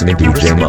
listening to J-Mon.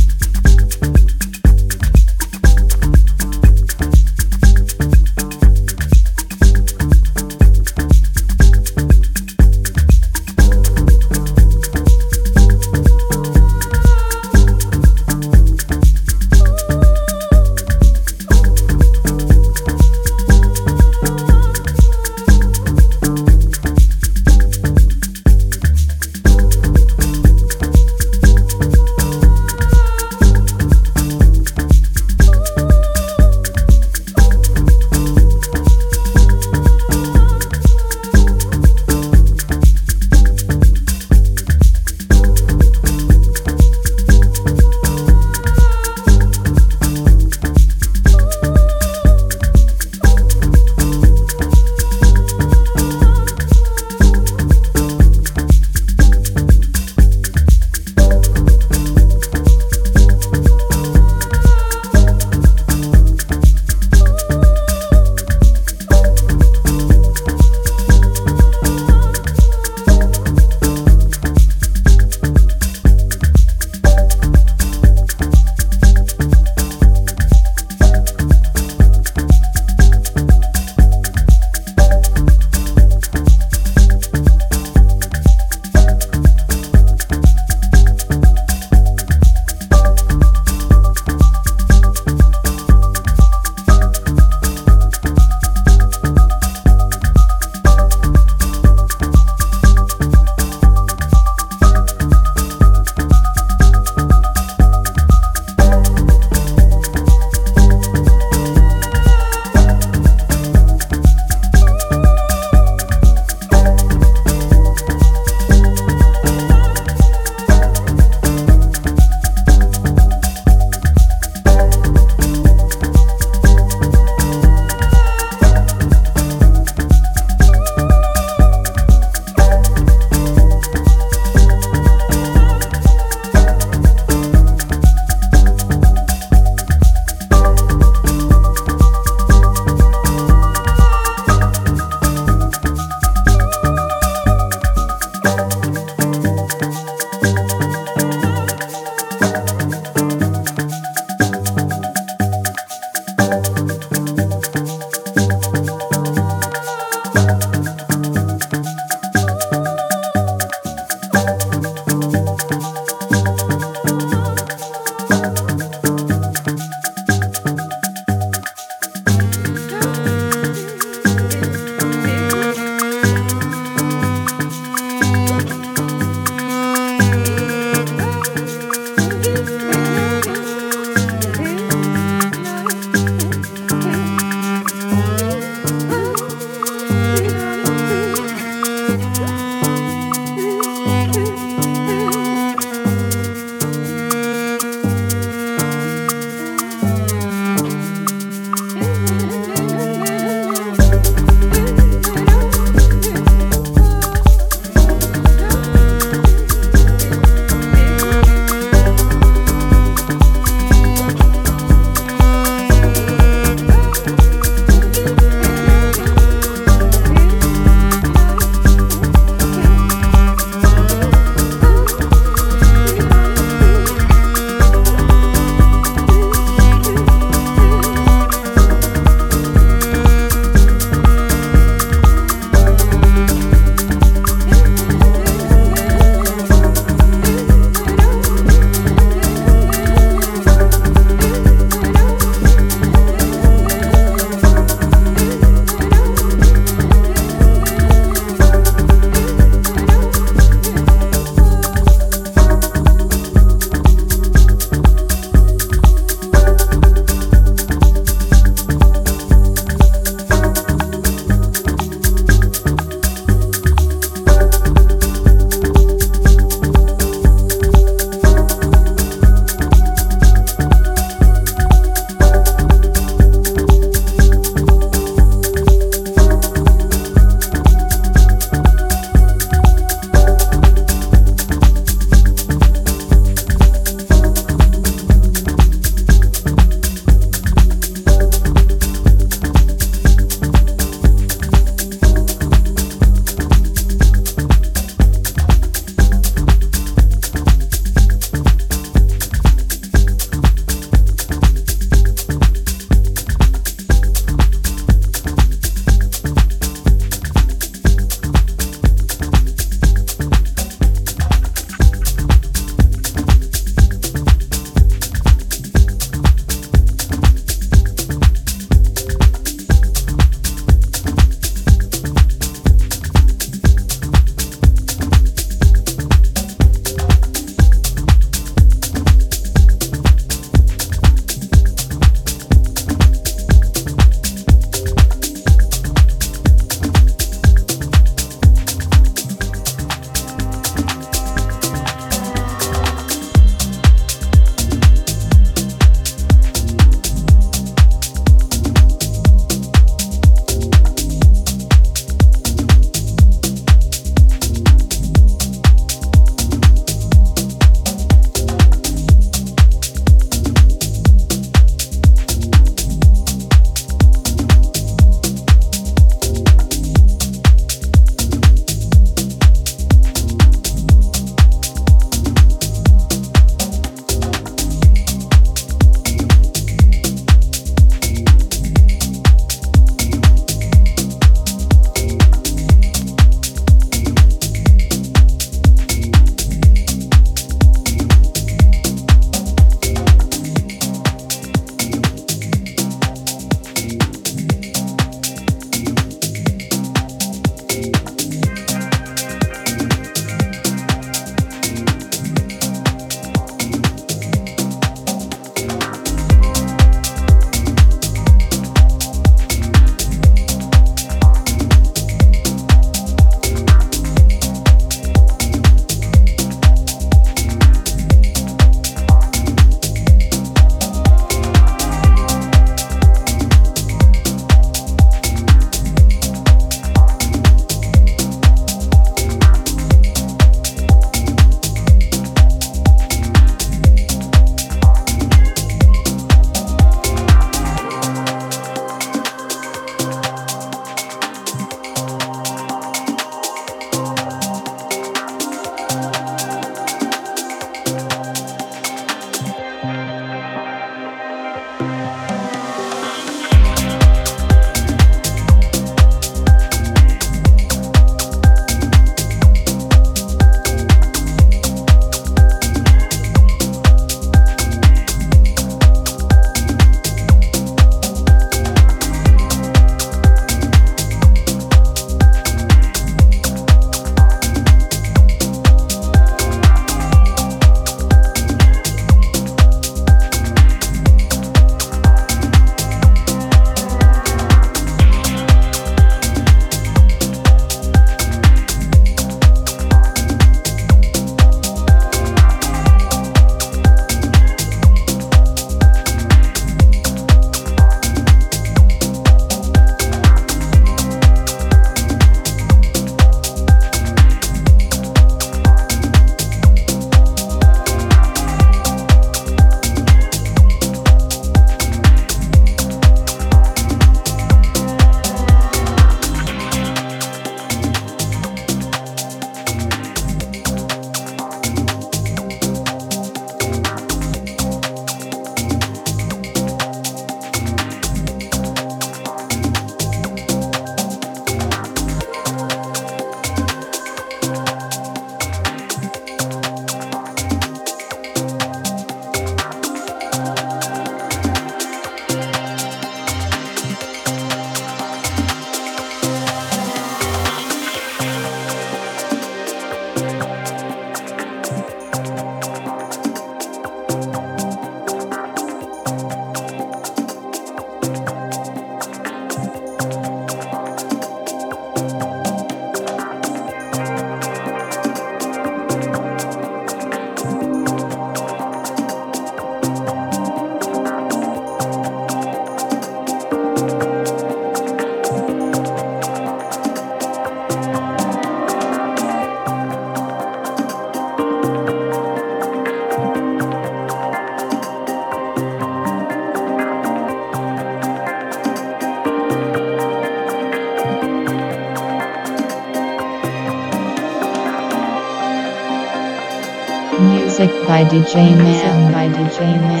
By DJ Man by DJ Man